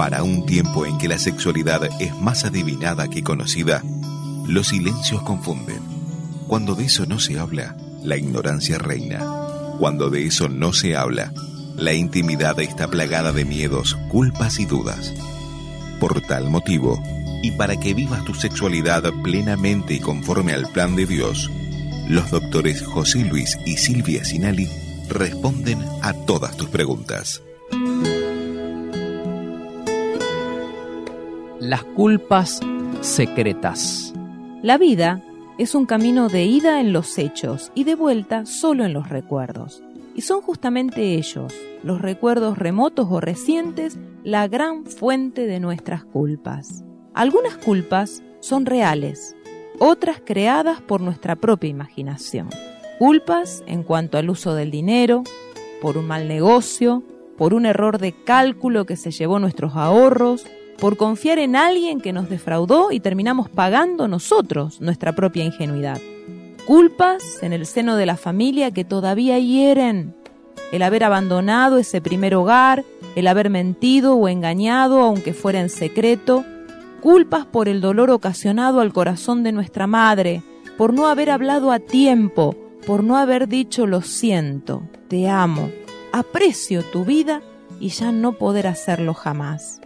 Para un tiempo en que la sexualidad es más adivinada que conocida, los silencios confunden. Cuando de eso no se habla, la ignorancia reina. Cuando de eso no se habla, la intimidad está plagada de miedos, culpas y dudas. Por tal motivo, y para que vivas tu sexualidad plenamente y conforme al plan de Dios, los doctores José Luis y Silvia Sinali responden a todas tus preguntas. Las culpas secretas. La vida es un camino de ida en los hechos y de vuelta solo en los recuerdos. Y son justamente ellos, los recuerdos remotos o recientes, la gran fuente de nuestras culpas. Algunas culpas son reales, otras creadas por nuestra propia imaginación. Culpas en cuanto al uso del dinero, por un mal negocio, por un error de cálculo que se llevó nuestros ahorros, por confiar en alguien que nos defraudó y terminamos pagando nosotros nuestra propia ingenuidad. Culpas en el seno de la familia que todavía hieren. El haber abandonado ese primer hogar, el haber mentido o engañado aunque fuera en secreto, culpas por el dolor ocasionado al corazón de nuestra madre, por no haber hablado a tiempo, por no haber dicho lo siento, te amo, aprecio tu vida y ya no poder hacerlo jamás.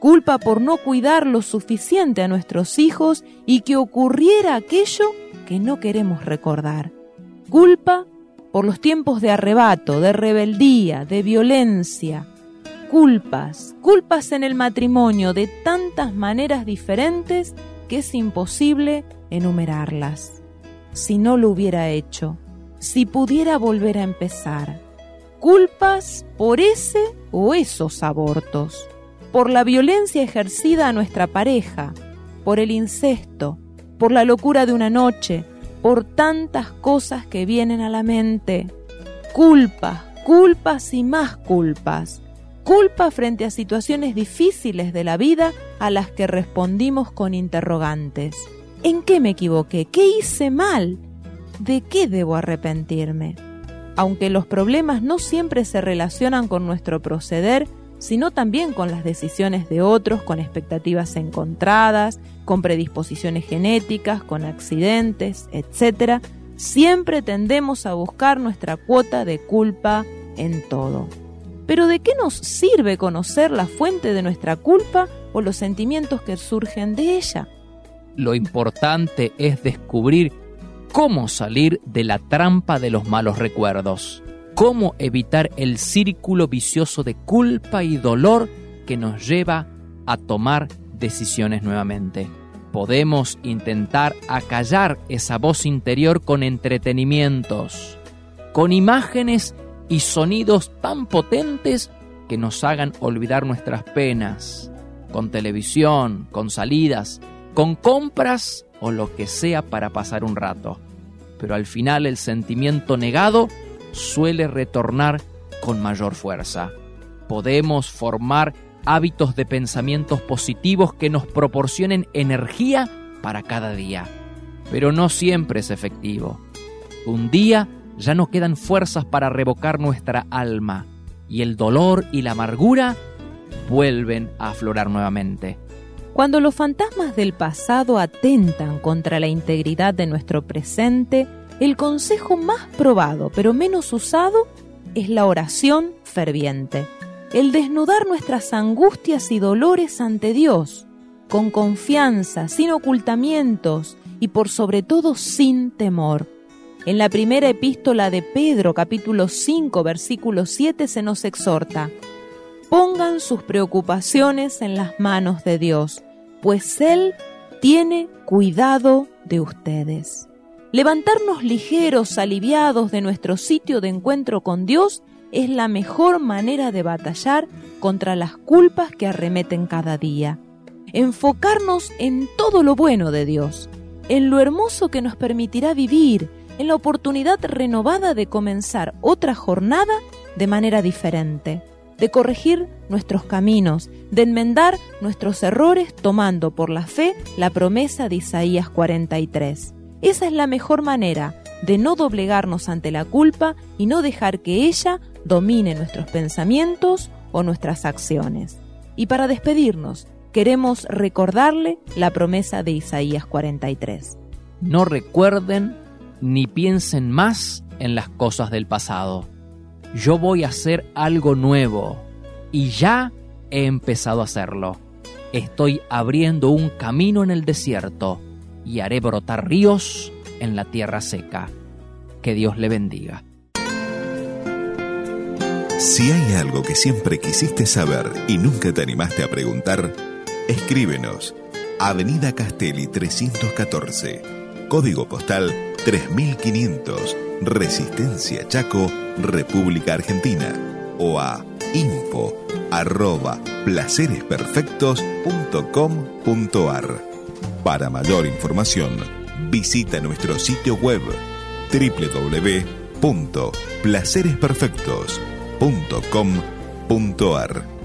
Culpa por no cuidar lo suficiente a nuestros hijos y que ocurriera aquello que no queremos recordar. Culpa por los tiempos de arrebato, de rebeldía, de violencia, culpas, culpas en el matrimonio de tantas maneras diferentes que es imposible enumerarlas. Si no lo hubiera hecho, si pudiera volver a empezar. Culpas por ese o esos abortos, por la violencia ejercida a nuestra pareja, por el incesto, por la locura de una noche, por tantas cosas que vienen a la mente. Culpas, culpas y más culpas culpa frente a situaciones difíciles de la vida a las que respondimos con interrogantes. ¿En qué me equivoqué? ¿Qué hice mal? ¿De qué debo arrepentirme? Aunque los problemas no siempre se relacionan con nuestro proceder, sino también con las decisiones de otros, con expectativas encontradas, con predisposiciones genéticas, con accidentes, etc., siempre tendemos a buscar nuestra cuota de culpa en todo. Pero ¿de qué nos sirve conocer la fuente de nuestra culpa o los sentimientos que surgen de ella? Lo importante es descubrir cómo salir de la trampa de los malos recuerdos, cómo evitar el círculo vicioso de culpa y dolor que nos lleva a tomar decisiones nuevamente. Podemos intentar acallar esa voz interior con entretenimientos, con imágenes y sonidos tan potentes que nos hagan olvidar nuestras penas, con televisión, con salidas, con compras o lo que sea para pasar un rato. Pero al final el sentimiento negado suele retornar con mayor fuerza. Podemos formar hábitos de pensamientos positivos que nos proporcionen energía para cada día. Pero no siempre es efectivo. Un día ya no quedan fuerzas para revocar nuestra alma y el dolor y la amargura vuelven a aflorar nuevamente. Cuando los fantasmas del pasado atentan contra la integridad de nuestro presente, el consejo más probado pero menos usado es la oración ferviente, el desnudar nuestras angustias y dolores ante Dios, con confianza, sin ocultamientos y por sobre todo sin temor en la primera epístola de Pedro, capítulo 5, versículo 7, se nos exhorta, pongan sus preocupaciones en las manos de Dios, pues Él tiene cuidado de ustedes. Levantarnos ligeros, aliviados de nuestro sitio de encuentro con Dios es la mejor manera de batallar contra las culpas que arremeten cada día. Enfocarnos en todo lo bueno de Dios, en lo hermoso que nos permitirá vivir, en la oportunidad renovada de comenzar otra jornada de manera diferente, de corregir nuestros caminos, de enmendar nuestros errores tomando por la fe la promesa de Isaías 43. Esa es la mejor manera de no doblegarnos ante la culpa y no dejar que ella domine nuestros pensamientos o nuestras acciones. Y para despedirnos, queremos recordarle la promesa de Isaías 43. No recuerden ni piensen más en las cosas del pasado. Yo voy a hacer algo nuevo y ya he empezado a hacerlo. Estoy abriendo un camino en el desierto y haré brotar ríos en la tierra seca. Que Dios le bendiga. Si hay algo que siempre quisiste saber y nunca te animaste a preguntar, escríbenos. Avenida Castelli 314, código postal 3500, Resistencia Chaco, República Argentina, o a info arroba placeresperfectos.com.ar. Para mayor información, visita nuestro sitio web www.placeresperfectos.com.ar